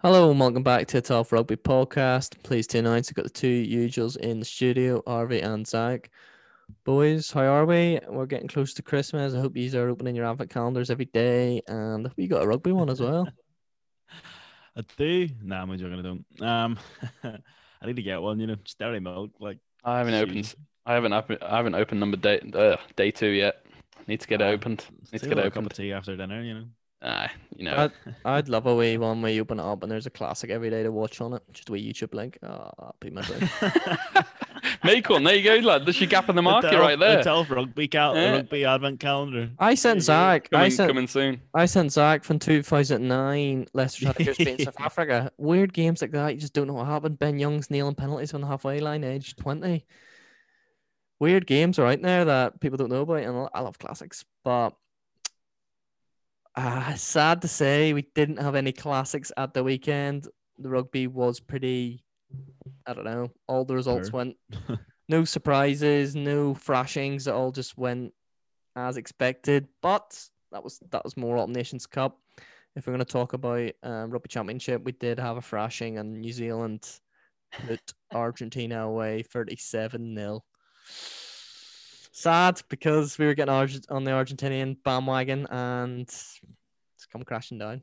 Hello and welcome back to the Tough Rugby Podcast. Pleased to announce I've got the two usuals in the studio, Harvey and Zach. Boys, how are we? We're getting close to Christmas. I hope you are opening your advent calendars every day and we got a rugby one as well. I do. Nah, I'm joking. I don't. Um, I need to get one. You know, just dairy milk. Like I haven't soon. opened. I haven't opened. I haven't opened number day uh, day two yet. Need to get it Ah, opened. Need to get a it little cup opened. of tea after dinner. You know. Ah, you know. I'd, I'd love a wee one where you open it up and there's a classic every day to watch on it. Just a wee YouTube link. Oh, that'd be my dream. Make one. There you go, lad. There's your gap in the market Telf- right there. The Telf rugby cal- Yeah. rugby advent calendar. I sent Zach. I Coming, sent coming soon. I sent Zach from 2009, Leicester Tigers beating South Africa. Weird games like that, you just don't know what happened. Ben Youngs nailing penalties on the halfway line, age 20. Weird games are out there that people don't know about, and I love classics. But uh, sad to say, we didn't have any classics at the weekend. The rugby was pretty, I don't know, all the results Poor. went no surprises, no thrashings. It all just went as expected. But that was that was more Autumn Nations Cup. If we're going to talk about um, rugby championship, we did have a thrashing, and New Zealand put Argentina away thirty-seven 0 Sad because we were getting on the Argentinian bandwagon, and it's come crashing down.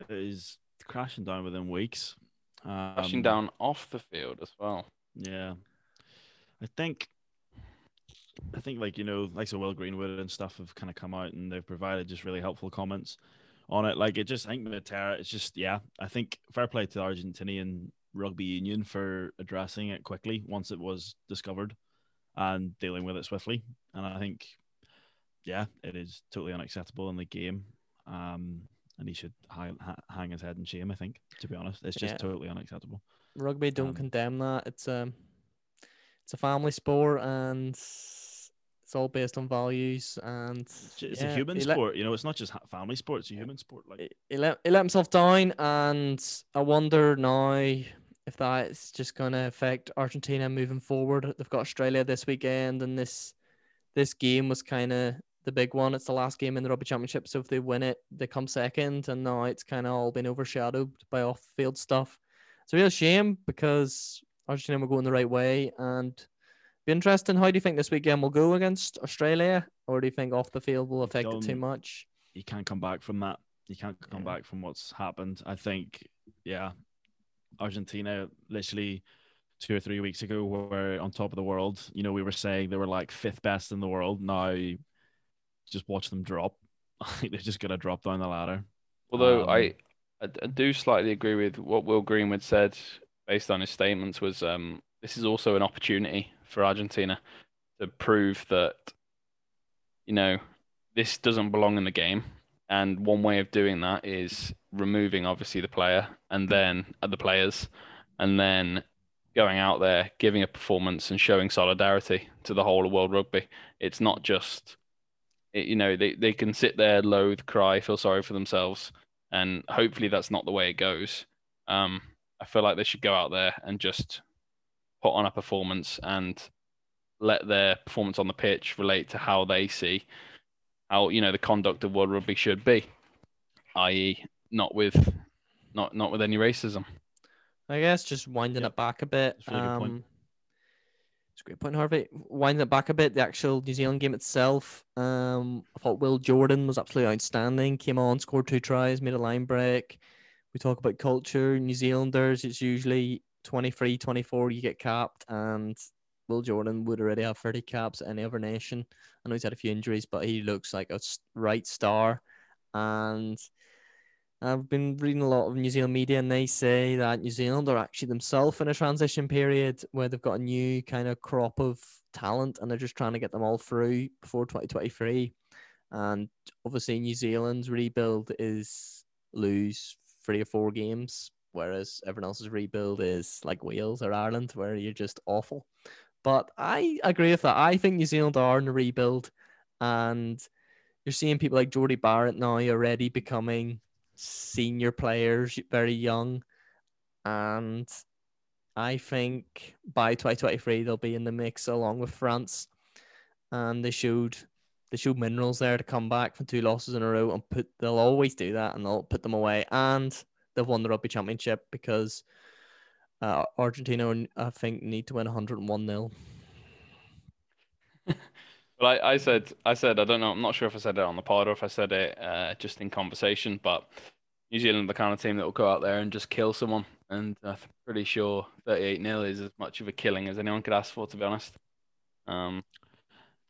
It is crashing down within weeks. Um, Rushing down off the field as well. Yeah, I think. I think, like you know, like so Will Greenwood and stuff have kind of come out and they've provided just really helpful comments on it. Like it just, I think Matera, it's just, yeah, I think fair play to the Argentinian rugby union for addressing it quickly once it was discovered and dealing with it swiftly. And I think, yeah, it is totally unacceptable in the game. Um, and he should hang, hang his head in shame. I think, to be honest, it's just Yeah. totally unacceptable. Rugby don't Um, condemn that. It's a it's a family sport, and it's all based on values. And It's, yeah, a human he let- sport, you know. It's not just family sport; it's a human sport. Like, he, he let he let himself down, and I wonder now if that's just going to affect Argentina moving forward. They've got Australia this weekend, and this this game was kind of the big one. It's the last game in the Rugby Championship, so if they win it, they come second, and now it's kind of all been overshadowed by off-field stuff. It's a real shame because Argentina were going the right way, and be interesting. How do you think this weekend will go against Australia, or do you think off the field will affect it too much? you can't come back from that. You can't come Yeah. back from what's happened. I think, yeah, Argentina literally two or three weeks ago were on top of the world. You know, we were saying they were like fifth best in the world. Now, just watch them drop. I think they're just gonna drop down the ladder. Although Um, I, I, I do slightly agree with what Will Greenwood said based on his statements was um this is also an opportunity for Argentina to prove that you know this doesn't belong in the game and one way of doing that is removing obviously the player and then uh, the players and then going out there giving a performance and showing solidarity to the whole of world rugby it's not just it, you know they, they can sit there loathe cry feel sorry for themselves and hopefully that's not the way it goes. Um, I feel like they should go out there and just put on a performance and let their performance on the pitch relate to how they see how you know the conduct of world rugby should be, i.e., not with not not with any racism. I guess just winding Yep. it back a bit. It's a really good point. um, It's a great point, Harvey. Winding it back a bit, the actual New Zealand game itself. Um, I thought Will Jordan was absolutely outstanding. Came on, scored two tries, made a line break. We talk about culture. New Zealanders, it's usually 23, 24, you get capped, and Will Jordan would already have 30 caps at any other nation. I know he's had a few injuries, but he looks like a right star. And I've been reading a lot of New Zealand media, and they say that New Zealand are actually themselves in a transition period where they've got a new kind of crop of talent, and they're just trying to get them all through before 2023. And obviously, New Zealand's rebuild is lose three or four games, whereas everyone else's rebuild is like Wales or Ireland, where you're just awful. But I agree with that. I think New Zealand are in a rebuild, and you're seeing people like Jordie Barrett now already becoming senior players, very young, and I think by 2023 they'll be in the mix along with France, and they showed they showed minerals there to come back from two losses in a row and put. They'll always do that, and they'll put them away. And they've won the rugby championship because uh, Argentina, I think, need to win 101 0. Well, I, I said, I said, I don't know. I'm not sure if I said it on the pod or if I said it uh, just in conversation. But New Zealand, are the kind of team that will go out there and just kill someone, and I'm pretty sure 38 0 is as much of a killing as anyone could ask for, to be honest. Um,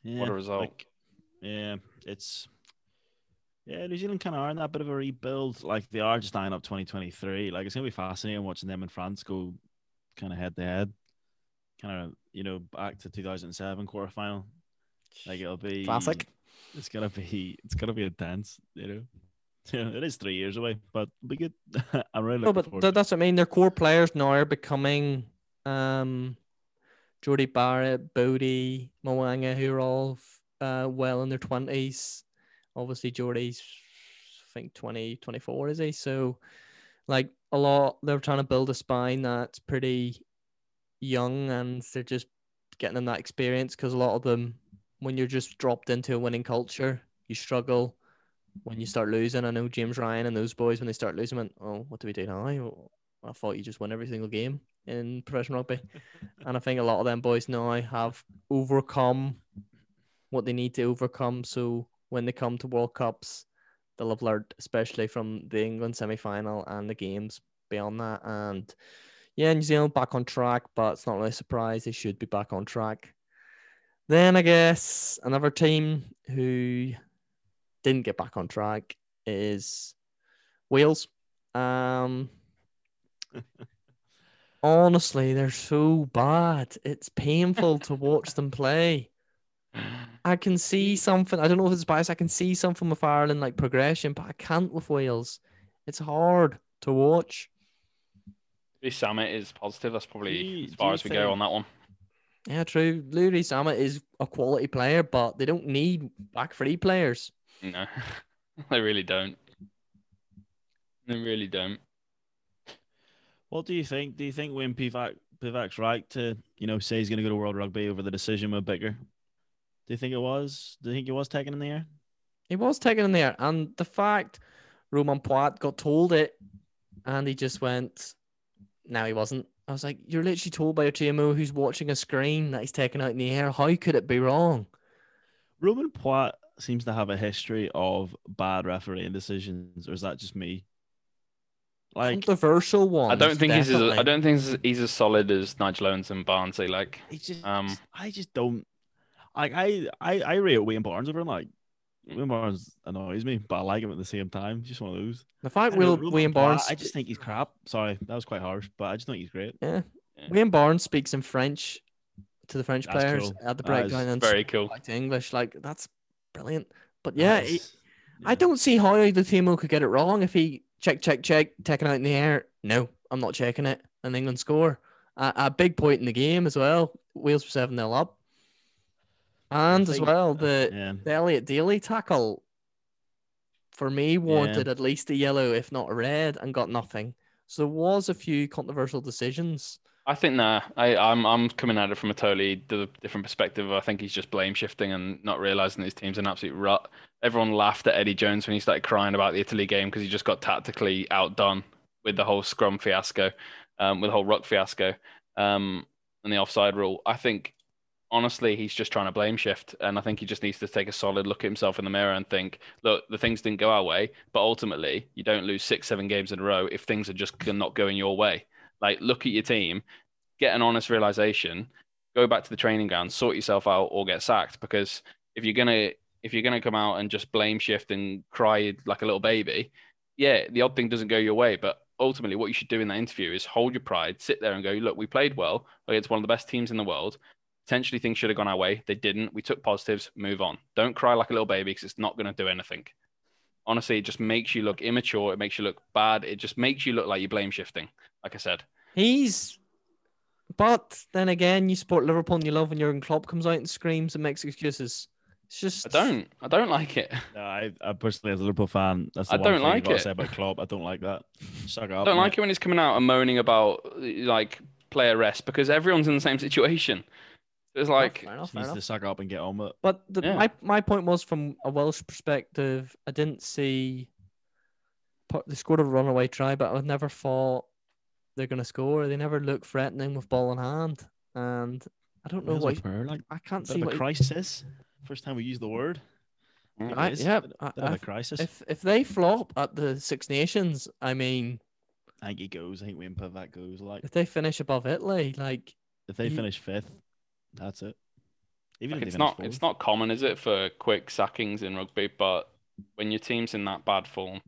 Yeah, What a result. like, yeah, it's yeah. New Zealand kind of are in that bit of a rebuild. Like they are just eyeing up 2023. Like it's gonna be fascinating watching them and France go kind of head to head. Kind of you know back to 2007 quarterfinal. Like it'll be Classic. It's gonna be it's gonna be intense. You know. Yeah, it is three years away, but be good. I'm really No, but th- that's what I mean. Their core players now are becoming um, Jordie Barrett, Bodie, Mo'unga, who are all uh, well in their 20s. Obviously, Jordie's, I think, 20, 24, is he? So, like, a lot, they're trying to build a spine that's pretty young and they're just getting them that experience because a lot of them, when you're just dropped into a winning culture, you struggle when you start losing. I know James Ryan and those boys when they start losing went, Oh, what do we do now? I thought you just win every single game in professional rugby. and I think a lot of them boys now have overcome what they need to overcome. So when they come to World Cups, they'll have learned, especially from the England semi final and the games beyond that. And yeah, New Zealand back on track, but it's not really a surprise. They should be back on track. Then I guess another team who didn't get back on track is Wales. Um, honestly, they're so bad. It's painful to watch them play. I can see something. I don't know if it's bias. I can see something with Ireland like progression, but I can't with Wales. It's hard to watch. Rees-Zammit is positive. That's probably Do as far as we go on that one. Yeah, true. Louis Rees-Zammit is a quality player, but they don't need back three players. No, they really don't. They really don't. What do you think? Do you think Wayne Pivac Pivac's right to you know say he's going to go to World Rugby over the decision with Bicker? Do you think it was? Do you think it was taken in the air? It was taken in the air, and the fact Romain Poite got told it, and he just went, "No, he wasn't." I was like, "You're literally told by a TMO who's watching a screen that he's taken out in the air. How could it be wrong?" Romain Poite seems to have a history of bad refereeing decisions, or is that just me? Like Controversial one. I don't think he's as. I don't think he's- he's as solid as Nigel Owens and Barnsley. Like, It's just, Um, I just don't like. I I I rate Wayne Barnes over him. Like Wayne Barnes annoys me, but I like him at the same time. He's Just one of those. The fact I don't know, Will Roman Barnes. I just think he's crap. Sorry, that was quite harsh, but I just think he's great. yeah. Yeah. Wayne Barnes speaks in French to the French That's players cool. at the That breakdown is and very cool. back to English. Like that's brilliant. But yeah, That he- is- I don't see how the TMO could get it wrong if he check, check, check, taken out in the air. No, I'm not checking it. And England score. A, a big point in the game as well. Wales were 7 0 up. And as well, the, Yeah. the Elliot Daly tackle for me wanted at least a yellow, if not a red, and got nothing. So there was a few controversial decisions. I think nah, I, I'm I'm coming at it from a totally different perspective. I think he's just blame shifting and not realizing his team's an absolute rut. Everyone laughed at Eddie Jones when he started crying about the Italy game because he just got tactically outdone with the whole scrum fiasco, um, with the whole ruck fiasco, um, and the offside rule. I think honestly he's just trying to blame shift, and I think he just needs to take a solid look at himself in the mirror and think, look, the things didn't go our way, but ultimately you don't lose six, seven games in a row if things are just not going your way. Like, look at your team, get an honest realization, go back to the training ground, sort yourself out, or get sacked. Because if you're gonna if you're gonna come out and just blame shift and cry like a little baby, yeah, the odd thing doesn't go your way. But ultimately, what you should do in that interview is hold your pride, sit there and go, look, we played well against one of the best teams in the world. Potentially things should have gone our way. They didn't. We took positives. Move on. Don't cry like a little baby because it's not going to do anything. Honestly, it just makes you look immature. It makes you look bad. It just makes you look like you're blame shifting. Like I said. He's. But then again, you support Liverpool and you love when Jurgen Klopp comes out and screams and makes excuses. It's just. I don't. I don't like it. No, I, I personally, as a Liverpool fan, that's the I one don't thing like you've got to it. say about Klopp. I don't like that. Suck it I don't mate. like it when he's coming out and moaning about like player rest because everyone's in the same situation. It's Oh, like fair enough, He fair needs enough. to suck up and get on with it. But the, Yeah. my my point was from a Welsh perspective. I didn't see part- they scored a runaway try, but I never thought they're gonna score. They never look threatening with ball in hand, and I don't know Wales why. are like I can't bit see of what. a crisis. First time we use the word. Mm. I- is. yeah, bit, I- bit of I- a crisis. If if they flop at the Six Nations, I mean, I think he goes. I think Wimpa that goes. Like if they finish above Italy, like if they you- finish fifth, that's it. Even Like it's not it's not common, is it, for quick sackings in rugby? But when your team's in that bad form,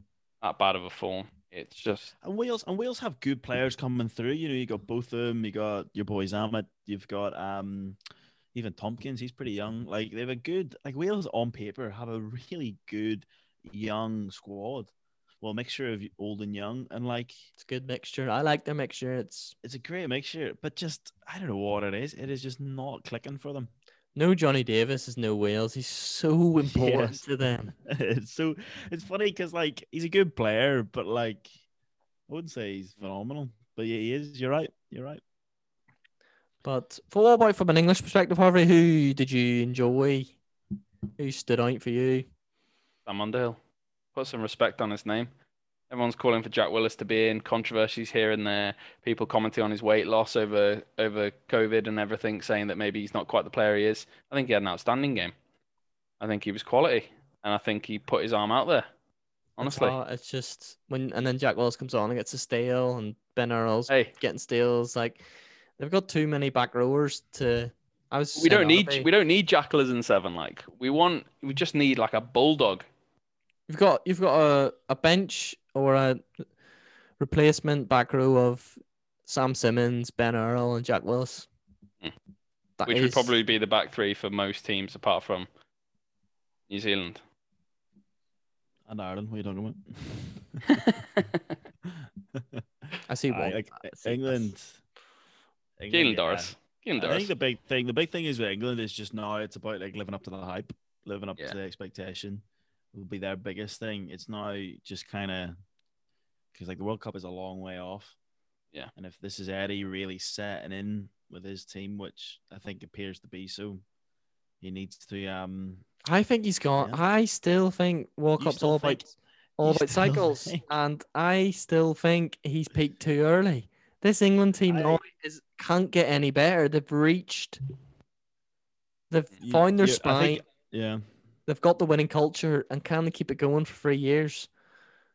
that bad of a form, it's just And Wales and Wales have good players coming through. You know, you got both of them. You got your boy Zammit. You've got um, even Tompkins. He's pretty young. Like they have a good. Like Wales on paper have a really good young squad. Well, a mixture of old and young, and like it's a good mixture. I like the mixture. It's it's a great mixture. But just I don't know what it is. It is just not clicking for them. no Johnny Davies is no Wales. He's so important Yes. to them. it's so it's funny because like he's a good player, but like I wouldn't say he's phenomenal. But yeah, he is. You're right. You're right. But for what about from an English perspective, Harvey? Who did you enjoy? Who stood out for you? Sam Underhill. Put some respect on his name. Everyone's calling for Jack Willis to be in. Controversies here and there. People commenting on his weight loss over over COVID and everything, saying that maybe he's not quite the player he is. I think he had an outstanding game. I think he was quality, and I think he put his arm out there. Honestly, It's, just when and then Jack Willis comes on and gets a steal, and Ben Earl's hey, getting steals. Like they've got too many back rowers to. I was. we don't need we don't need Jackalers in seven. Like we want, we just need like a bulldog. You've got you've got a, a bench or a replacement back row of Sam Simmonds, Ben Earl, and Jack Willis. Hmm. That which would probably be the back three for most teams apart from New Zealand. And Ireland, what are you talking about? I see Aye, one. like, I see England. Caelan England, yeah. Doris. I think the big thing, the big thing is with England is just now it's about like living up to the hype, living up Yeah. to the expectation. Will be their biggest thing. It's now just kind of because like the World Cup is a long way off. Yeah. And if this is Eddie really setting in with his team, which I think appears to be so, he needs to um I think he's gone. Yeah. I still think World You Cup's all think- about all about cycles, think- and I still think he's peaked too early. This England team I- is can't get any better. They've reached. They've you- found their you- I spine. think- yeah. They've got the winning culture, and can they keep it going for three years?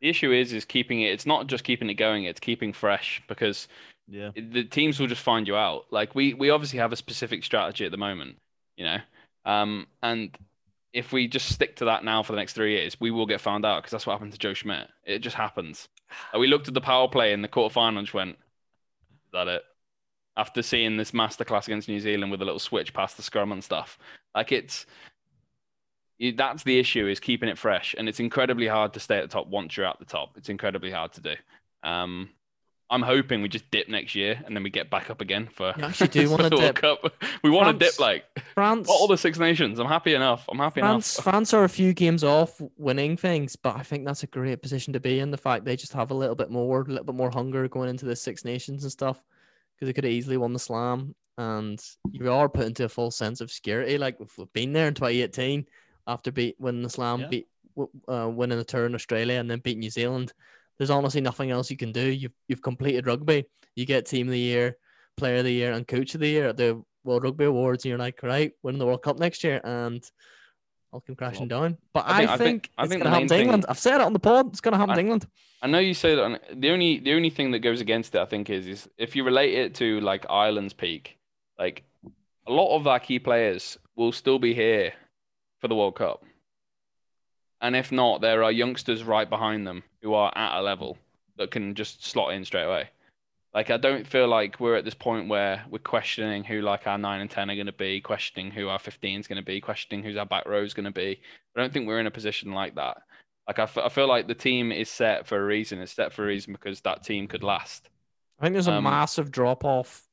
The issue is is keeping it. It's not just keeping it going. It's keeping fresh because Yeah. the teams will just find you out. Like we we obviously have a specific strategy at the moment, you know, um, and if we just stick to that now for the next three years, we will get found out because that's what happened to Joe Schmidt. It just happens. Like, we looked at the power play in the quarterfinal and just went, "Is that it?" After seeing this masterclass against New Zealand with a little switch past the scrum and stuff, like it's you- that's the issue is keeping it fresh, and it's incredibly hard to stay at the top once you're at the top. It's incredibly hard to do. Um, I'm hoping we just dip next year and then we get back up again for, You actually do wanna dip. Cup. We want to dip like France, all the Six Nations. I'm happy enough. I'm happy France, enough. France are a few games off winning things, but I think that's a great position to be in. The fact they just have a little bit more, a little bit more hunger going into the Six Nations and stuff, because they could have easily won the Slam, and you are put into a full sense of security. Like we've been there in 2018 after beat winning the Slam, Yeah. beat uh, winning the tour in Australia, and then beat New Zealand. There's honestly nothing else you can do. You've you've completed rugby. You get Team of the Year, Player of the Year, and Coach of the Year at the World Rugby Awards, and you're like, right, winning the World Cup next year, and I'll come crashing down. But I I think- I think- it's going to happen to England. thing- I've said it on the pod. It's going to happen to England. I know you say that. The only the only thing that goes against it, I think, is is if you relate it to like Ireland's peak, like a lot of our key players will still be here for the World Cup, and if not, there are youngsters right behind them who are at a level that can just slot in straight away. Like I don't feel like we're at this point where we're questioning who like our nine and ten are going to be, questioning who our fifteen is going to be, questioning who's our back row is going to be. I don't think we're in a position like that. Like I, f- I feel like the team is set for a reason. It's set for a reason because that team could last. I think there's a Um, massive drop off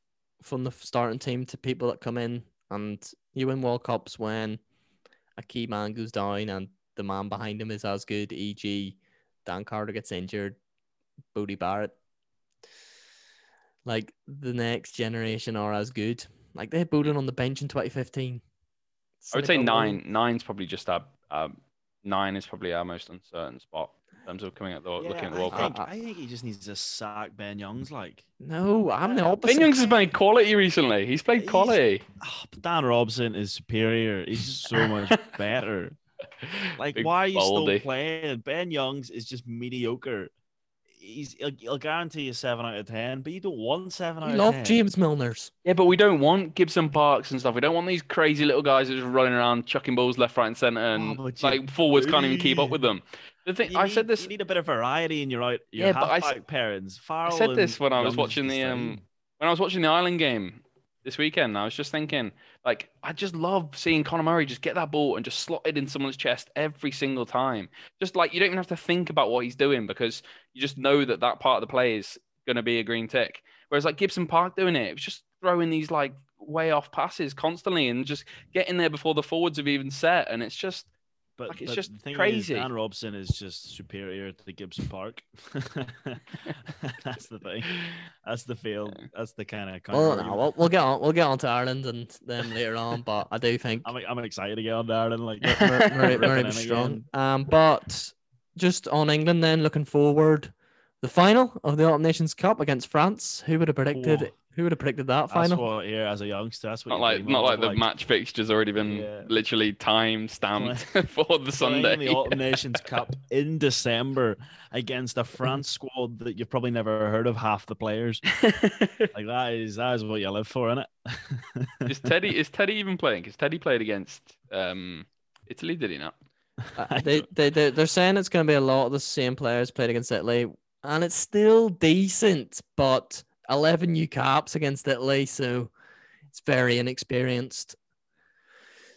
from the starting team to people that come in, and you win World Cups when a key man goes down and the man behind him is as good. E.g., Dan Carter gets injured, Bodie Barrett. Like the next generation are as good. Like they had Bowden on the bench in 2015. I would say nine. Nine's probably just our. our nine is probably our most uncertain spot. In terms of coming at the Yeah, looking at the I World Cup. think, I think he just needs to sack Ben Youngs. Like, No, oh, I'm the Ben opposite. Ben Youngs has played quality recently. He's played He's- quality. oh, but Dan Robson is superior. He's so much better. Like, Big why are you baldy. still playing? Ben Youngs is just mediocre. He's he'll, he'll guarantee you seven out of ten, but you don't want seven out You of love ten. James Milner's. Yeah, but we don't want Gibson Parks and stuff. We don't want these crazy little guys that just running around chucking balls left, right, and centre, and Oh, like forwards can't even keep up with them. The thing You I need, said this. You need a bit of variety in your out. Your Yeah, but I s- halfback pairings. I Farrell said this when I was watching the um when I was watching the Ireland game this weekend. I was just thinking, like, I just love seeing Conor Murray just get that ball and just slot it in someone's chest every single time. Just like you don't even have to think about what he's doing because you just know that that part of the play is going to be a green tick. Whereas like Gibson Park doing it, it was just throwing these like way off passes constantly and just getting there before the forwards have even set, and it's just But, Like, it's but just the thing is, crazy. Dan Robson is just superior to Gibson Park. that's the thing. That's the field. That's the kind of. Well, no, we'll, we'll get on. We'll get on to Ireland and then later on. But I do think I'm, I'm excited to get on there and like Mur- Murray, Murray ripping was in strong. Um, but just on England, then looking forward, the final of the Autumn Nations Cup against France. Who would have predicted? Whoa. Who would have predicted that final? That's final? what here as a youngster. That's what not like dream not of, like the match fixture's already been Yeah. literally time stamped for the playing Sunday. the Autumn Nations Cup in December against a France squad that you've probably never heard of half the players. Like that is that is what you live for, isn't it? is Teddy is Teddy even playing? Because Teddy played against um Italy, did he not? Uh, they, they, they, they're saying it's going to be a lot of the same players played against Italy, and it's still decent, but 11 new caps against Italy, so it's very inexperienced.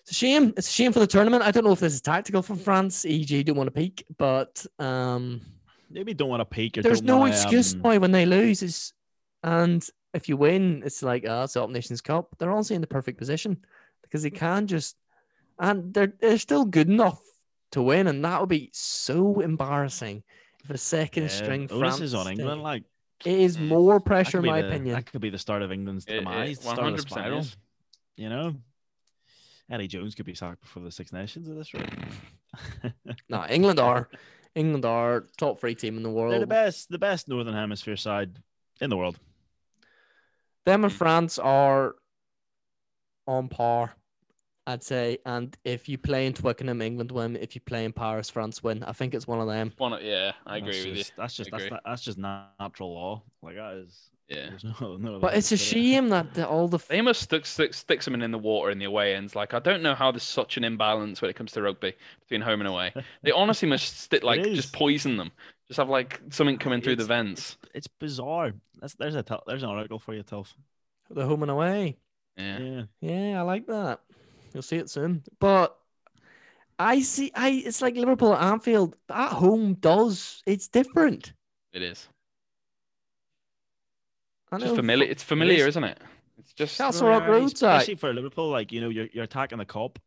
It's a shame. It's a shame for the tournament. I don't know if this is tactical from France, e.g., don't want to peak, but um, Maybe don't want to peak. Or there's no wanna, excuse um, now when they lose. Is and if you win, it's like ah, it's the Autumn Nations Cup. They're honestly in the perfect position because they can just and they're they're still good enough to win, and that would be so embarrassing if a second yeah, string onus France is on. England. Like It is more pressure, in my the- opinion. That could be the start of England's It- it demise. start of 100% spiral. You know, Eddie Jones could be sacked before the Six Nations at this rate. No, England are England are top three team in the world. They're the best, the best Northern Hemisphere side in the world. Them and. France are on par, I'd say. And if you play in Twickenham, England win. If you play in Paris, France win. I think it's one of them. One of, yeah, I agree That's with just, That's just that's, agree. not, that's just natural law. Like that is. you. Yeah. No, no But it's a put it. shame that the, all the They must stick, stick, stick someone in the water in the away ends. Like, I don't know how there's such an imbalance when it comes to rugby between home and away. They honestly must stick, like, just poison them. Just have, like, something coming through the vents. It's bizarre. That's there's a tel- there's an article for you, Telf. the home and away. Yeah. Yeah. Yeah, I like that. You'll see it soon. But I see. I it's like Liverpool at Anfield. At home does it's different. It is. I Just know familiar. It's familiar, is. isn't it? It's just. Castle Rock Familiarity, Road's alright. especially for Liverpool. Like you know, you're you're attacking the Kop.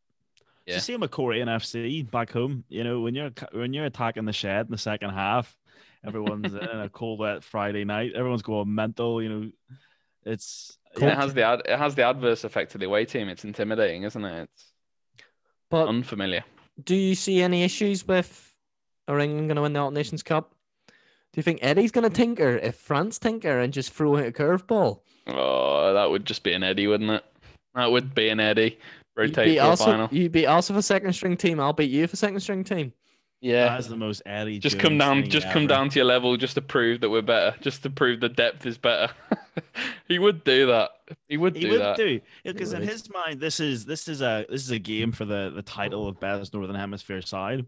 Yeah. It's the same with Korean FC back home. You know, when you're when you're attacking the shed in the second half, everyone's in a cold wet Friday night. Everyone's going mental. You know, it's Yeah, it has the ad, it has the adverse effect to the away team. It's intimidating, isn't it? It's But unfamiliar. do you see any issues with are England going to win the Autumn Nations Cup? Do you think Eddie's going to tinker if France tinker and just throw out a curveball? Oh, that would just be an Eddie, wouldn't it? That would be an Eddie. You Rotate beat for a final. you beat us with a second string team. I'll beat you for second string team. Yeah. That's the most Eddie. Just come down, thing just come down to your level, just to prove that we're better, just to prove the depth is better. he would do that. He would do that. He do would that. do because in his mind, this is this is a this is a game for the the title of best Northern Hemisphere side.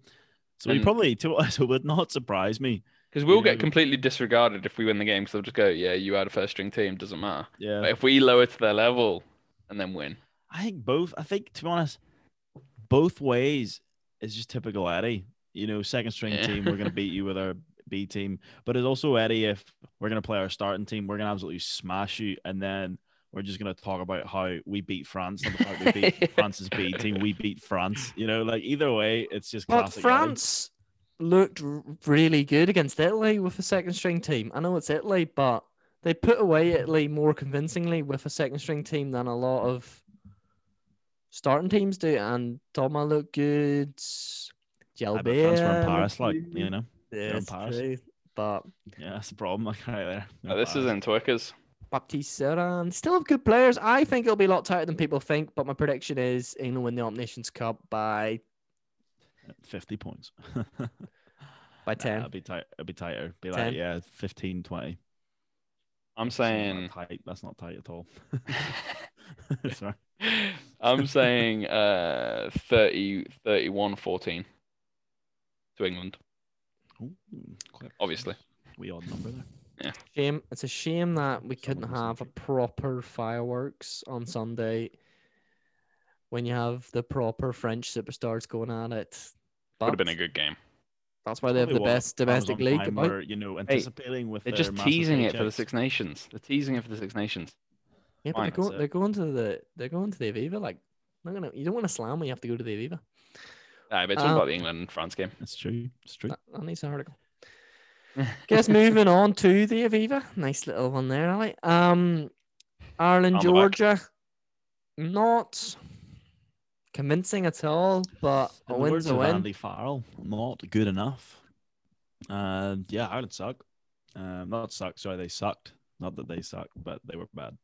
So he hmm. probably to us it would not surprise me. Because we'll You get know- completely disregarded if we win the game. Because they'll just go, "Yeah, you had a first string team, doesn't matter." Yeah, But if we lower to their level and then win, I think both. I think to be honest, both ways is just typical Eddie. You know, second string Yeah. team, we're gonna beat you with our B team, but it's also Eddie if we're gonna play our starting team, we're gonna absolutely smash you, and then we're just gonna talk about how we beat France and the fact we beat France's B team, we beat France. You know, like either way, it's just But classic. Eddie. France looked really good against Italy with a second string team. I know it's Italy, but they put away Italy more convincingly with a second string team than a lot of starting teams do. And Toma looked good. I bet France were in Paris, like you know. Yeah, in Paris. true. But Yeah, that's the problem. Like right there. Oh, this is in Twickers. Baptiste Serin still have good players. I think it'll be a lot tighter than people think. But my prediction is England win the Autumn Nations Cup by fifty points. by Nah, ten. it'll be tight. It'll be tighter. Be 10. like yeah, 15, 20. I'm That's not saying tight. That's not tight at all. Sorry. I'm saying uh 30 31 14 to England. Ooh, Obviously. We odd number there. Yeah. Shame. It's a shame that we couldn't have a proper fireworks on Sunday when you have the proper French superstars going at it. Would have been a good game. that's why they have the what best domestic league. Prime oh, about. were, you know, anticipating with They're just teasing it for the. Six Nations. They're teasing it for the Six Nations. Yeah, but they're going, they're going to the they're going to the Aviva. Like, not gonna, you don't want to slam when you have to go to the Aviva. Aye, but it's all Uh, about the England and France game. It's true. It's true. That, that needs an article. Guess moving on to the Aviva. Nice little one there, Ali. Um, Ireland, On. Georgia. Not convincing at all, but a In the win's words a of win. Andy Farrell, not good enough. And yeah, Ireland suck. Um, not suck. Sorry, they sucked. Not that they sucked, but they were bad.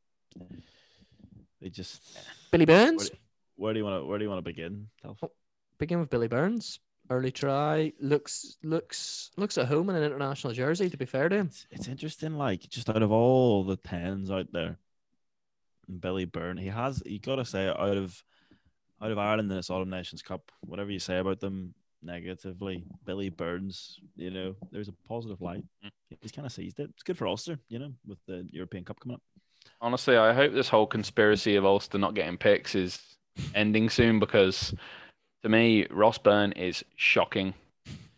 They just. Billy Where, Burns. do- where do you want to? Where do you want to begin? Telf? Begin with Billy Burns. Early try. Looks looks looks at home in an international jersey. To be fair to him, It's, it's interesting. Like just out of all the tens out there, Billy Byrne, he has. You got to say out of out of Ireland in this Autumn Nations Cup, whatever you say about them negatively, Billy Burns, you know, there's a positive light. Mm. He's kind of seized it. It's good for Ulster, you know, with the European Cup coming up. Honestly, I hope this whole conspiracy of Ulster not getting picks is ending soon because to me, Ross Byrne is shocking.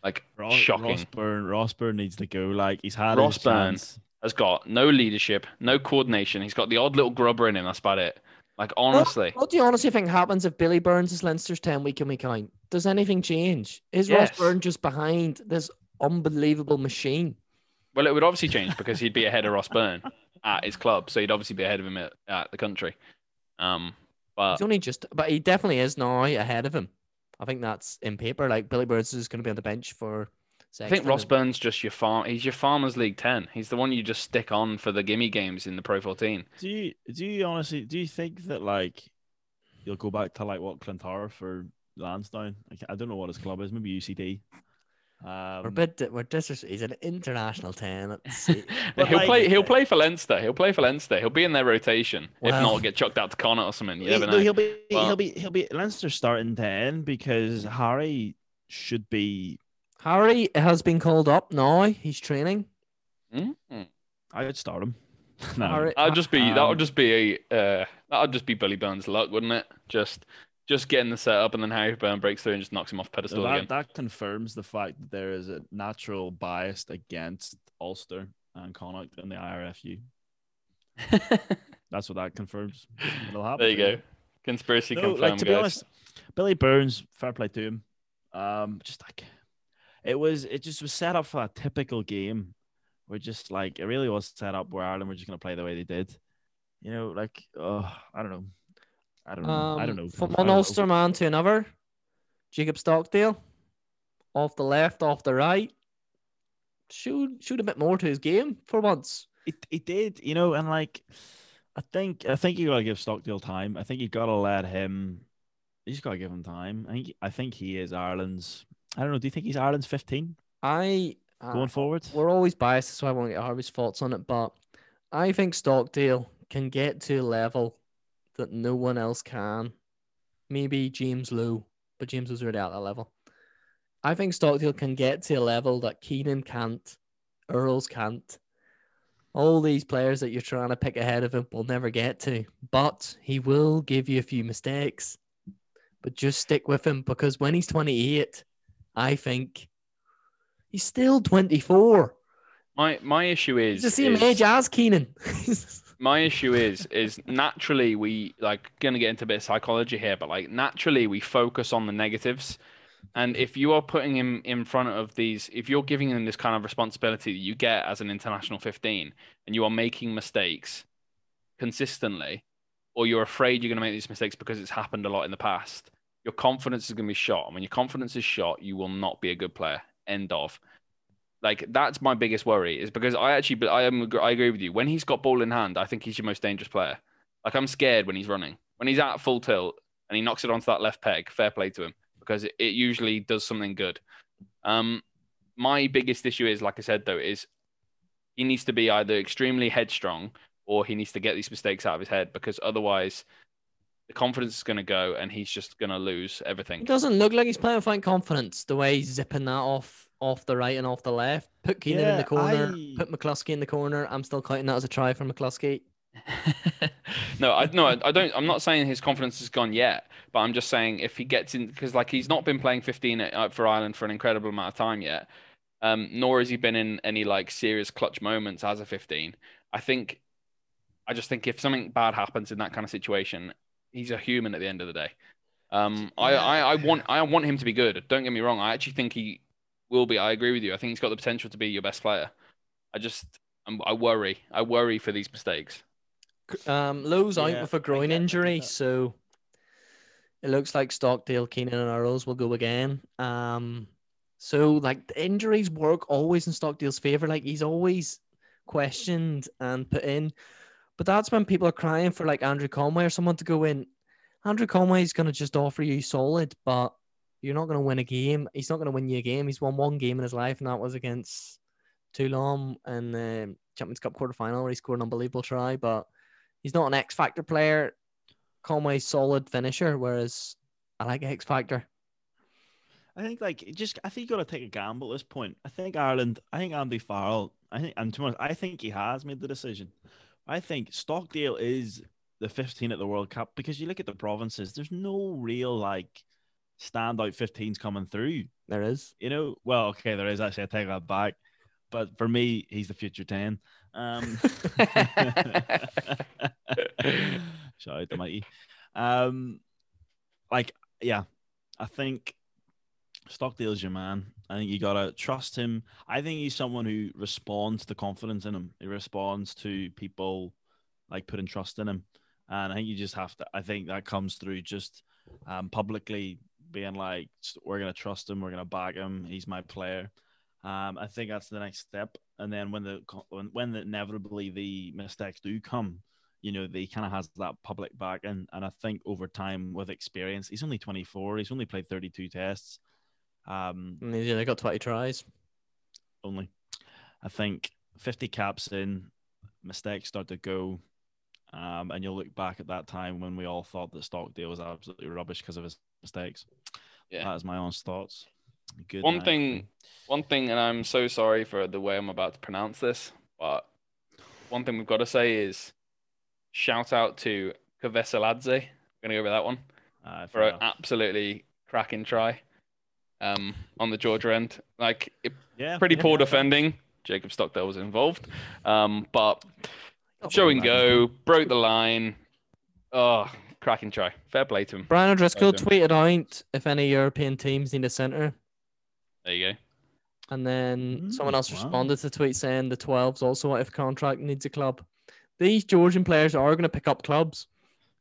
Like Ross, shocking. Ross Byrne, Ross Byrne needs to go. Like he's had Ross his Byrne. chance. Has got no leadership, no coordination. He's got the odd little grubber in him. That's about it. Like honestly, what do you honestly think happens if Billy Burns is Leinster's ten week in week out? Does anything change? Is Yes. Ross Byrne just behind this unbelievable machine? well, it would obviously change because he'd be ahead of Ross Byrne at his club, so he'd obviously be ahead of him at, at the country. Um, but He's only just, but he definitely is now ahead of him. I think that's in paper. Like Billy Burns is going to be on the bench for. I think Ross and- Burns just your farm. He's your Farmers League ten. He's the one you just stick on for the gimme games in the Pro 14. Do you do you honestly do you think that like you'll go back to like what Clontarf for Lansdowne? Like, I don't know what his club is. Maybe UCD. Um, We're a bit. We're dis- He's an international ten. Let's see. But he'll like- play. He'll play for Leinster. He'll play for Leinster. He'll be in their rotation. if not, get chucked out to Connacht or something. You he, never no, know. he'll be Well- he'll be he'll be Leinster starting ten because Harry should be. Harry has been called up now. He's training. Mm. I would start him. no, Harry, That'd just be. that Um, would just be a. Uh, that'd just be Billy Burns' luck, wouldn't it? Just, just getting the setup, and then Harry Byrne breaks through and just knocks him off So pedestal that, again. that confirms the fact that there is a natural bias against Ulster and Connacht in the IRFU. That's what that confirms. It'll happen. there you go. Conspiracy No, confirmed, like to be honest, Billy Burns, fair play to him. Um, just like it was, it just was set up for a typical game. We're just like it really was set up where Ireland were just gonna play the way they did. You know, like oh, I don't know, I don't know, I don't Um, know. From one don't. Ulster man to another, Jacob Stockdale, off the left, off the right, showed showed a bit more to his game for once. It it did, you know, and like I think I think you gotta give Stockdale time. I think you gotta let him. You just gotta give him time. I think I think he is Ireland's. I don't know. Do you think he's Ireland's fifteen I uh, going forward? we're always biased, so I won't get Harvey's thoughts on it. But I think Stockdale can get to a level that no one else can. Maybe James Lowe, but James was already at that level. I think Stockdale can get to a level that Keenan can't, Earls can't. All these players that you're trying to pick ahead of him will never get to, but he will give you a few mistakes. But just stick with him because when he's 28, I think he's still 24. My my issue is, He's the same is- age as Keenan. my issue is is naturally we like gonna get into a bit of psychology here, but like naturally we focus on the negatives. And if you are putting him in front of these, if you're giving him this kind of responsibility that you get as an international 15, and you are making mistakes consistently, or you're afraid you're going to make these mistakes because it's happened a lot in the past, your confidence is going to be shot. And when your confidence is shot, you will not be a good player. End of. Like that's my biggest worry is because I actually, but I am, I agree with you. When he's got ball in hand, I think he's your most dangerous player. Like I'm scared when he's running. When he's at full tilt and he knocks it onto that left peg, fair play to him because it, it usually does something good. Um, my biggest issue is, like I said, though, is he needs to be either extremely headstrong or he needs to get these mistakes out of his head because otherwise the confidence is going to go and he's just going to lose everything. It doesn't look like he's playing with confidence the way he's zipping that off off the right and off the left. Put Keenan in the corner. I- Put McCluskey in the corner. I'm still counting that as a try for McCluskey. no, I no, I I don't. I'm not saying his confidence is gone yet, but I'm just saying if he gets in, because like he's not been playing 15 at, uh, for Ireland for an incredible amount of time yet, um, nor has he been in any like serious clutch moments as a 15. I think, I just think if something bad happens in that kind of situation, he's a human at the end of the day. Um, I, I, I want, I want him to be good. Don't get me wrong. I actually think he will be. I agree with you. I think he's got the potential to be your best player. I just, I'm, I worry. I worry for these mistakes. Um, Lowe's out Yeah, with a I groin get- I get injury, so it looks like Stockdale, Keenan, and Earls will go again. Um, so like the injuries work always in Stockdale's favor. Like he's always questioned and put in, but that's when people are crying for like Andrew Conway or someone to go in. Andrew Conway is going to just offer you solid, but you're not going to win a game. He's not going to win you a game. He's won one game in his life, and that was against Toulon in the Champions Cup quarter final where he scored an unbelievable try. But he's not an X Factor player. Conway's solid finisher, whereas I like X Factor. I think like just I think you got to take a gamble at this point. I think Ireland. I think Andy Farrell. I think and to honest, I think he has made the decision. I think Stockdale is the 15 at the World Cup because you look at the provinces. There's no real like standout 15s coming through. There is. You know, well, okay, there is actually. I take that back, but for me, he's the future 10. Um, shout out to Mikey. Um, like, yeah, I think Stockdale's your man. I think you gotta trust him. I think he's someone who responds to confidence in him. He responds to people like putting trust in him, and I think you just have to. I think that comes through just um, publicly being like, "We're gonna trust him. We're gonna back him. He's my player." Um, I think that's the next step. And then when the when, when inevitably the mistakes do come, you know, he kind of has that public back. And and I think over time with experience, he's only 24. He's only played 32 tests. Um, And he's only got 20 tries. only. I think 50 caps in, mistakes start to go. Um, and you'll look back at that time when we all thought that Stockdale was absolutely rubbish because of his mistakes. Yeah. That is my honest thoughts. Good One night. thing, one thing, and I'm so sorry for the way I'm about to pronounce this, but one thing we've got to say is shout out to Kavesaladze. Gonna go with that one Uh, for an absolutely cracking try. Um, on the Georgia end, like it, yeah, pretty yeah, poor defending. Jacob Stockdale was involved, um, but show and go, broke the line. Oh, cracking try. Fair play to him. Brian O'Driscoll tweeted out if any European teams need a centre. There you go. And then someone Mm, else wow. responded to the tweet saying the 12's also if contract needs a club. These Georgian players are going to pick up clubs.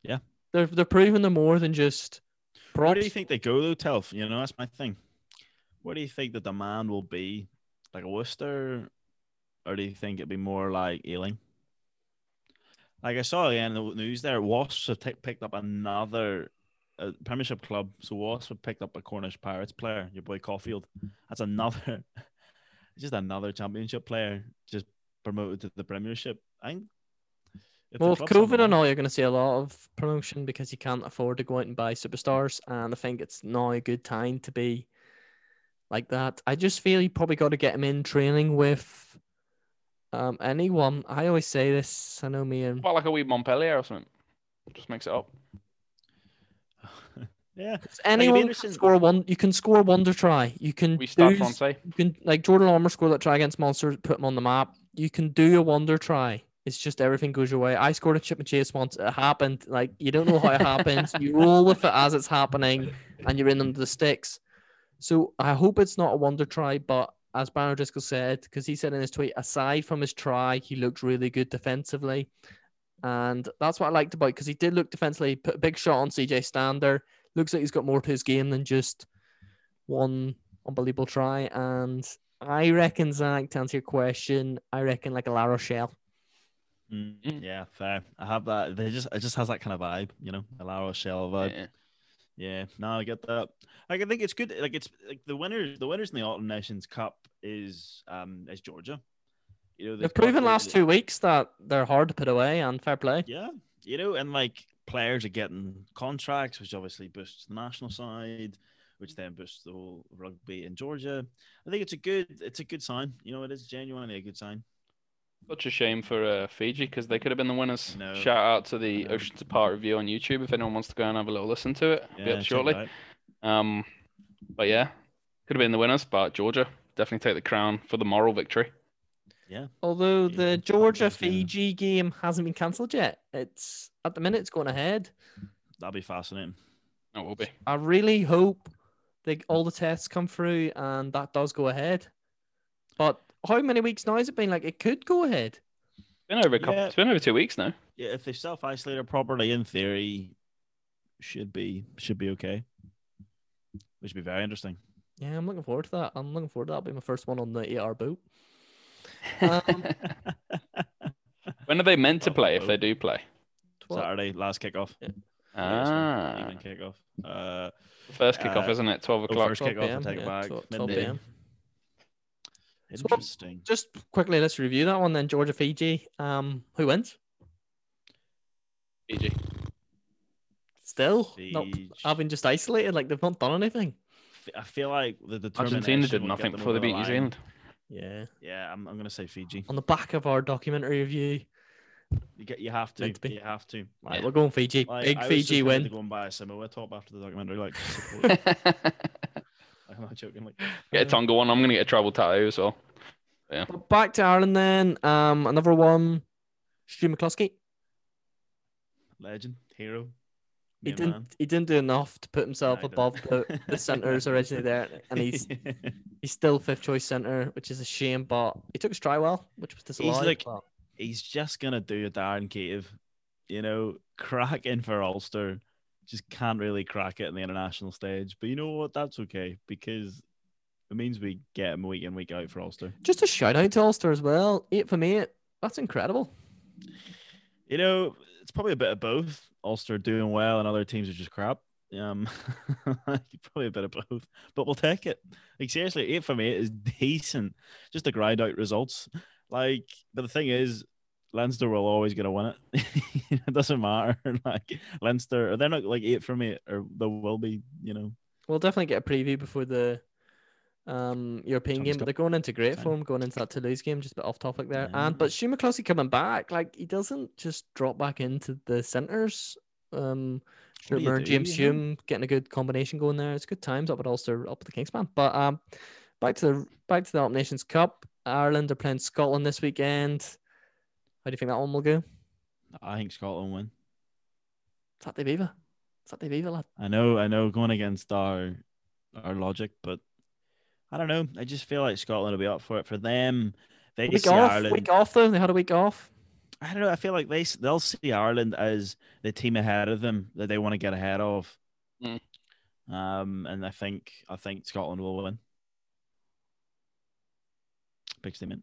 Yeah. They're, they're proving they're more than just props. Where do you think they go though, Telf? You know, that's my thing. Where do you think the demand will be? Like a Worcester, or do you think it'd be more like Ealing? Like I saw again in the news there, Wasps have t- picked up another uh, Premiership club. So Wasps have picked up a Cornish Pirates player, your boy Caulfield. That's another, just another Championship player just promoted to the Premiership. I think. if Well, with COVID and all, you're going to see a lot of promotion because you can't afford to go out and buy superstars. And I think it's now a good time to be like that. I just feel you probably got to get him in training with um, anyone. I always say this. I know me and About like a wee Montpellier or something. Just mix it up. yeah, anyone can score one. You can score a wonder try. You can We start do Francais. you can like Jordan Larmour score that try against Monsters, put him on the map. You can do a wonder try. It's just everything goes your way. I scored a chip and chase once. It happened. Like you don't know how it happens. You roll with it as it's happening, and you're in under the sticks. So I hope it's not a wonder try, but as Barry Driscoll said, because he said in his tweet, aside from his try, he looked really good defensively. And that's what I liked about because he did look defensively, put a big shot on CJ Stander. Looks like he's got more to his game than just one unbelievable try. And I reckon, Zach, to answer your question, I reckon like a La Rochelle. Mm, Mm. Yeah, fair. I have that. They just it just has that kind of vibe, you know, a La Rochelle vibe. Yeah. Yeah, no, I get that. Like, I think it's good. Like, it's like the winners. The winners in the Autumn Nations Cup is um is Georgia. You know, They've they've proven last two weeks that they're hard to put away and fair play. Yeah, you know, and like players are getting contracts, which obviously boosts the national side, which then boosts the whole rugby in Georgia. I think it's a good, it's a good sign. You know, it is genuinely a good sign. Such a shame for uh, Fiji because they could have been the winners. No. Shout out to the No. Oceans Apart review on YouTube if anyone wants to go and have a little listen to it. Be Yeah, up check shortly. it. Um, but yeah, could have been the winners, but Georgia definitely take the crown for the moral victory. Yeah, Although Yeah, the Georgia fine, yeah. Fiji game hasn't been cancelled yet. It's at the minute it's going ahead. that'll be fascinating. It will be. I really hope they all the tests come through and that does go ahead. But how many weeks now has it been? Like it could go ahead. It's been over a couple. Yeah. It's been over two weeks now. Yeah, if they self isolate properly, in theory, should be should be okay. Which would be very interesting. Yeah, I'm looking forward to that. I'm looking forward to that. It'll be my first one on the eight hour boat. Um, when are they meant to play if they do play? Saturday, last kickoff. Yeah. Ah, evening kickoff. Uh, first kickoff, uh, isn't it? Twelve o'clock. first kickoff. I'll PM, take it yeah, back. 12 12 midday. PM. So- Interesting. Just quickly, let's review that one then. Georgia Fiji. Um, who wins? Fiji. Still, not Fiji. having just isolated. Like they've not done anything. I feel like the determination Argentina did will get nothing them before they beat New. Zealand. Yeah. Yeah, I'm, I'm gonna say Fiji. On the back of our documentary review, You get, you have to. Meant to be. You have to. right, Yeah. we're going Fiji. Like, Big I was Fiji so win. To go and buy a Samoa top after the documentary, like. to support- I'm not joking. Like, get a Tonga one. I'm gonna get a travel tattoo as well. But back to Ireland then. Um, another one. Stu McCloskey. legend, hero. He main didn't. man. He didn't do enough to put himself Nah, above the, the centers originally there, and he's he's still fifth choice center, which is a shame. But he took his try well, which was disallowed. like- but- he's just gonna do a Darren Cave, you know, crack in for Ulster. Just can't really crack it in the international stage. But you know what? That's okay because it means we get him week in, week out for Ulster. just a shout out to Ulster as well. Eight for me. That's incredible. You know, it's probably a bit of both. Ulster doing well and other teams are just crap. Um, probably a bit of both, but we'll take it. Like seriously, eight for me is decent. Just to grind out results. Like, but the thing is, Leinster will always going to win it. it doesn't matter. Like Leinster, they're not like eight from eight, or they will be. You know, We'll definitely get a preview before the um European game, but Cup. they're going into great form, going into that Toulouse game, just a bit off topic there. Yeah. And but McCloskey coming back, like he doesn't just drop back into the centres. Um What do you Shermer, do, James? Hume getting a good combination going there. It's good times up at Ulster, up at the Kingspan. But um back to the back to the Up Nations Cup. Ireland are playing Scotland this weekend. How do you think that one will go? I think Scotland will win. Sate Viva. Sate Viva, lad. I know, I know, going against our our logic, but I don't know. I just feel like Scotland will be up for it. For them, they Week see off, Ireland. week off though. They had a week off. I don't know. I feel like they they'll see Ireland as the team ahead of them that they want to get ahead of. Mm. Um, and I think I think Scotland will win. Big statement.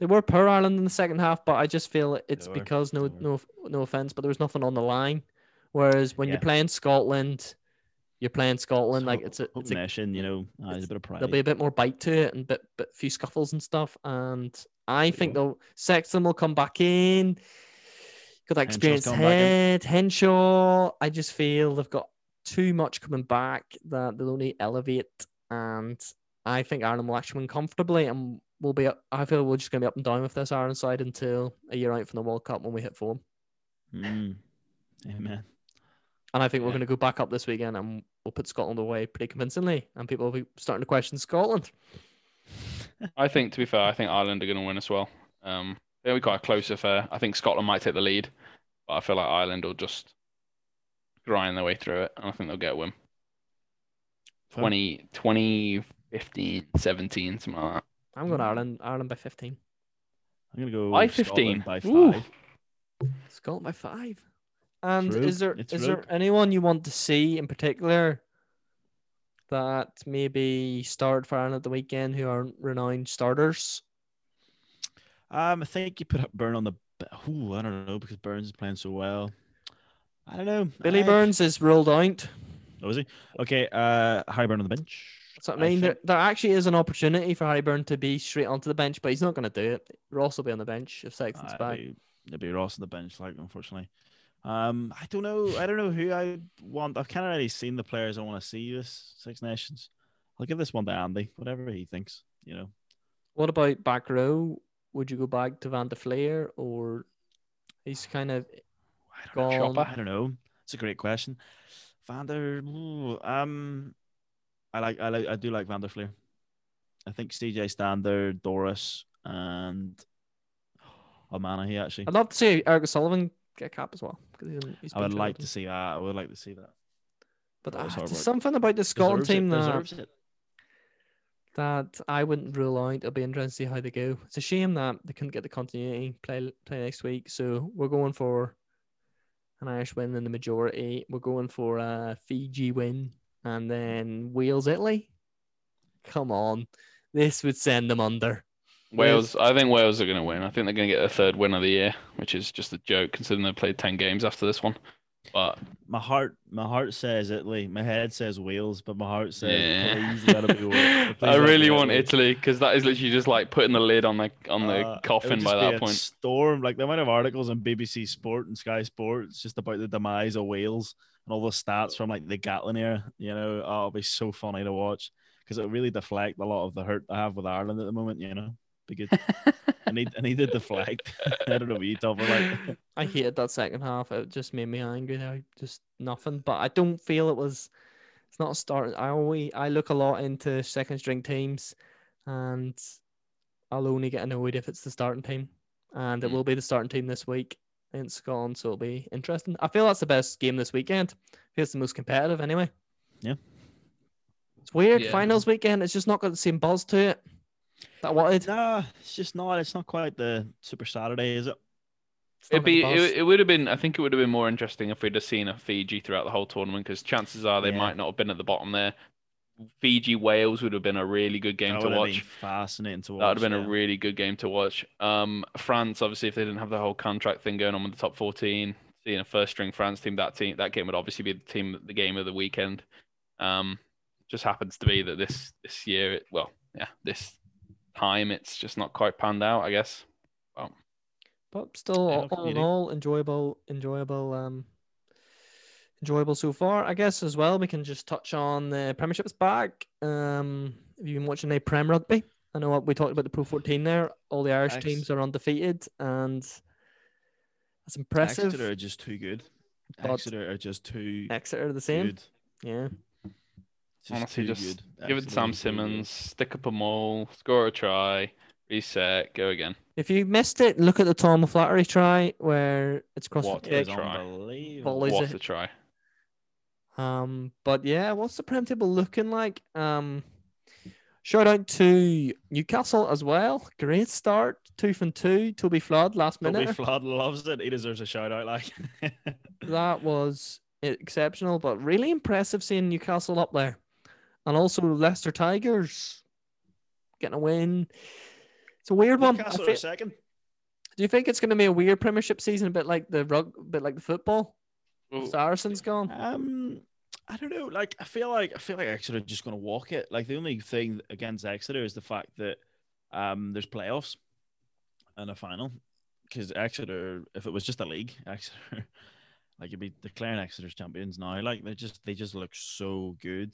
They were per Ireland in the second half, but I just feel it's because no were. no no offense, but there was nothing on the line. Whereas when Yeah. you're playing Scotland, you're playing Scotland like it's a, it's a nation, you know, uh, there's it's- a bit of pride. there'll be a bit more bite to it and bit bit few scuffles and stuff. And I think they'll Sexton will come back in. Got that Henshaw's experienced coming back in. head, Henshaw. I just feel they've got too much coming back that they'll only elevate. And I think Ireland will actually win comfortably and we'll be up, I feel we're just gonna be up and down with this Ireland side until a year out from the World Cup when we hit form. Mm. Amen. And I think we're going to go back up this weekend and we'll put Scotland away pretty convincingly. And people will be starting to question Scotland. I think, to be fair, I think Ireland are going to win as well. Um, it'll be quite a close affair. I think Scotland might take the lead, but I feel like Ireland will just grind their way through it, and I think they'll get a win. Fair. 20, 20 15, 17, something like that. I'm going Ireland, Ireland by 15. I'm gonna go By Scotland 15. by Ooh. five. Scotland by five. And Rogue. is there It's is there anyone you want to see in particular that maybe started for Ireland at the weekend who aren't renowned starters? Um, I think you put up Burn on the. Ooh, I don't know because Burns is playing so well. I don't know. Billy I- Burns is ruled out. Oh, is he? Okay. Uh, Harry Byrne on the bench. What I I mean. There, think- there actually is an opportunity for Harry Byrne to be straight onto the bench, but he's not going to do it. Ross will be on the bench if Sexton's Uh, back. It'll be- Ross on the bench, like unfortunately. Um, I don't know. I don't know who I want. I've kind of already seen the players I want to see this Six Nations. I'll give this one to Andy, whatever he thinks. You know, What about back row? Would you go back to Van der Flier or he's kind of I don't know. gone? I don't know. It's a great question. Vander, ooh, um, I like, I like, I do like Van der Flier. I think CJ Stander, Doris, and O'Mahony actually. I'd love to see Eric Sullivan get a cap as well. he's, he's I would like to see that. I would like to see that. But uh, there's something about the Scotland Deserves it, team that, deserves it. that I wouldn't rule out. It'll be interesting to see how they go. It's a shame that they couldn't get the continuity play play next week. So we're going for an Irish win in the majority. We're going for a Fiji win and then Wales Italy. Come on, this would send them under. Wales, I think Wales are going to win. I think they're going to get their third win of the year, which is just a joke considering they played 10 games after this one. But My heart, my heart says Italy. My head says Wales, but my heart says yeah. please it be Wales. I really want Italy because that is literally just like putting the lid on the on the Uh, it coffin by that a point. Storm, like the amount of articles on BBC Sport and Sky Sports just about the demise of Wales and all the stats from like the Gatland era. You know, oh, it'll be so funny to watch because it'll really deflect a lot of the hurt I have with Ireland at the moment. You know, be good. I need, I need to deflect. I don't know what you talk about. Like, I hated that second half. It just made me angry. Now, just nothing. But I don't feel it was. It's not a start. I always I look a lot into second string teams, and I'll only get annoyed if it's the starting team, and it Mm. will be the starting team this week in Scotland. So it'll be interesting. I feel that's the best game this weekend. I feel it's the most competitive anyway. Yeah. It's weird. Yeah. Finals weekend. It's just not got the same buzz to it that I wanted. nah, it's just not. It's not quite the Super Saturday, is it? It'd be got the buzz. it, it would have been I think it would have been more interesting if we'd have seen a Fiji throughout the whole tournament because chances are they Yeah. might not have been at the bottom there. Fiji Wales would have been a really good game That to would have watch. been fascinating to watch. That would have been yeah. a really good game to watch. Um, France, obviously, if they didn't have the whole contract thing going on with the top 14, seeing a first string France team, that team, that game would obviously be the team, the game of the weekend. Um, just happens to be that this this year, it, well, yeah, this time, it's just not quite panned out, I guess. Well, But still, Yeah, all, all in all, enjoyable, enjoyable, um, enjoyable so far. I guess as well, we can just touch on the Premiership's back. Um, have you been watching a Prem rugby? I know what we talked about the Pro 14 there. All the Irish Ex- teams are undefeated, and that's impressive. Exeter are just too good. But- Exeter are just too Exeter are the same. good. Yeah. Just Honestly, just good. Give it to Sam are good. Simmonds, stick up a mole, score a try, reset, go again. If you missed it, look at the Tom Flattery try where it's crossed What the It kick. try. unbelievable. Volleys What it. a try. Um, but yeah, what's the Prem table looking like? Um, shout out to Newcastle as well. Great start, two from two. Toby Flood last minute. Toby. Flood loves it. He deserves a shout out. Like, That was exceptional, but really impressive seeing Newcastle up there, and also Leicester Tigers getting a win. It's a weird one. I Newcastle fe- second. do you think it's going to be a weird Premiership season, a bit like the rug, a bit like the football? Well, Saracens gone. Um, I don't know. Like, I feel like I feel like Exeter are just going to walk it. Like, the only thing against Exeter is the fact that um, there's playoffs and a final. Because Exeter, if it was just a league, Exeter, like you'd be declaring Exeter's champions now. Like they just they just look so good.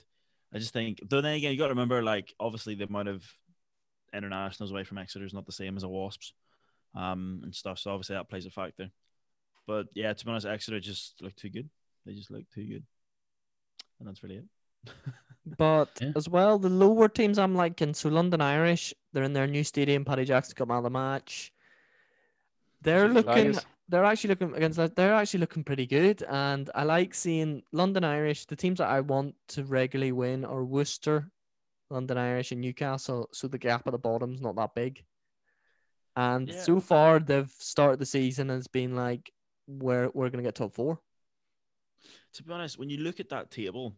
I just think. Though then again, you got to remember, like obviously the amount of internationals away from Exeter is not the same as a Wasps, um, and stuff. So obviously that plays a factor. But yeah, to be honest, Exeter just look too good. They just look too good, and that's really it. But Yeah. as well, the lower teams I'm liking. So London Irish, they're in their new stadium. Paddy Jackson got man of the match. They're looking. Tigers. They're actually looking against. They're actually looking pretty good, and I like seeing London Irish. The teams that I want to regularly win are Worcester, London Irish, and Newcastle. So the gap at the bottom's not that big. And Yeah. so far, they've started the season as being like, we're we're gonna get top four. to be honest, when you look at that table,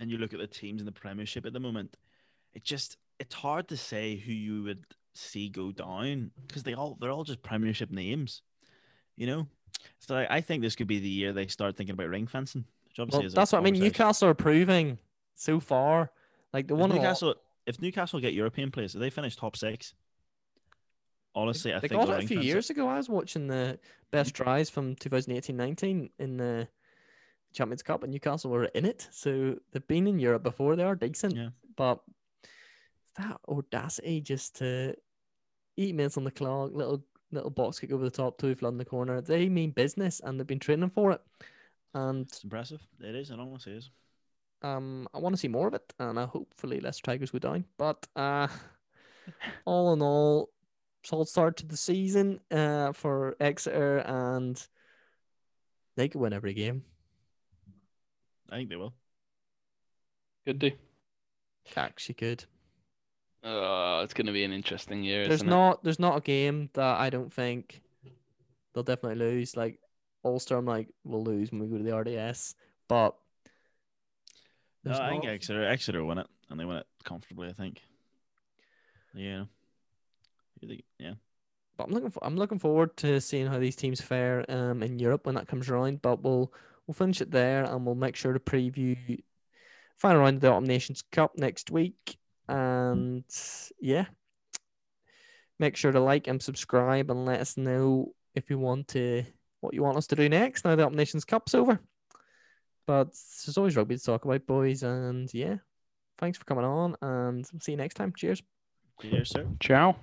and you look at the teams in the Premiership at the moment, it just it's hard to say who you would see go down because they all they're all just Premiership names, you know. So I, I think this could be the year they start thinking about ring fencing. Which obviously Well, is a that's what I mean. Newcastle are proving so far. Like the If one Newcastle, if Newcastle get European place, they finish top six, honestly, I they think got it a few years ago. I was watching the best tries from 2018-19 in the Champions Cup, and Newcastle were in it. So they've been in Europe before. They are decent, Yeah. but that audacity just to eat minutes on the clock, little little box kick over the top, two flood in the corner. They mean business, and they've been training for it. And It's impressive. It is. It honestly is. um, I want to see more of it, and uh, hopefully less Tigers go down. But uh, all in all, solid start to the season uh, for Exeter, and they could win every game. I think they will. Could do. Actually, could. Uh, it's going to be an interesting year. There's isn't not there's not a game that I don't think they'll definitely lose. Like Ulster, I'm like we'll lose when we go to the RDS, but No, there's I think Exeter Exeter win it, and they win it comfortably. I think. Yeah. Yeah. but I'm looking for, I'm looking forward to seeing how these teams fare um in Europe when that comes around. But we'll we'll finish it there and we'll make sure to preview final round of the Autumn Nations Cup next week. And yeah, make sure to like and subscribe and let us know if you want to what you want us to do next. Now the Autumn Nations Cup's over, but there's always rugby to talk about, boys. And yeah, thanks for coming on, and see you next time. Cheers. Cheers, sir. Ciao.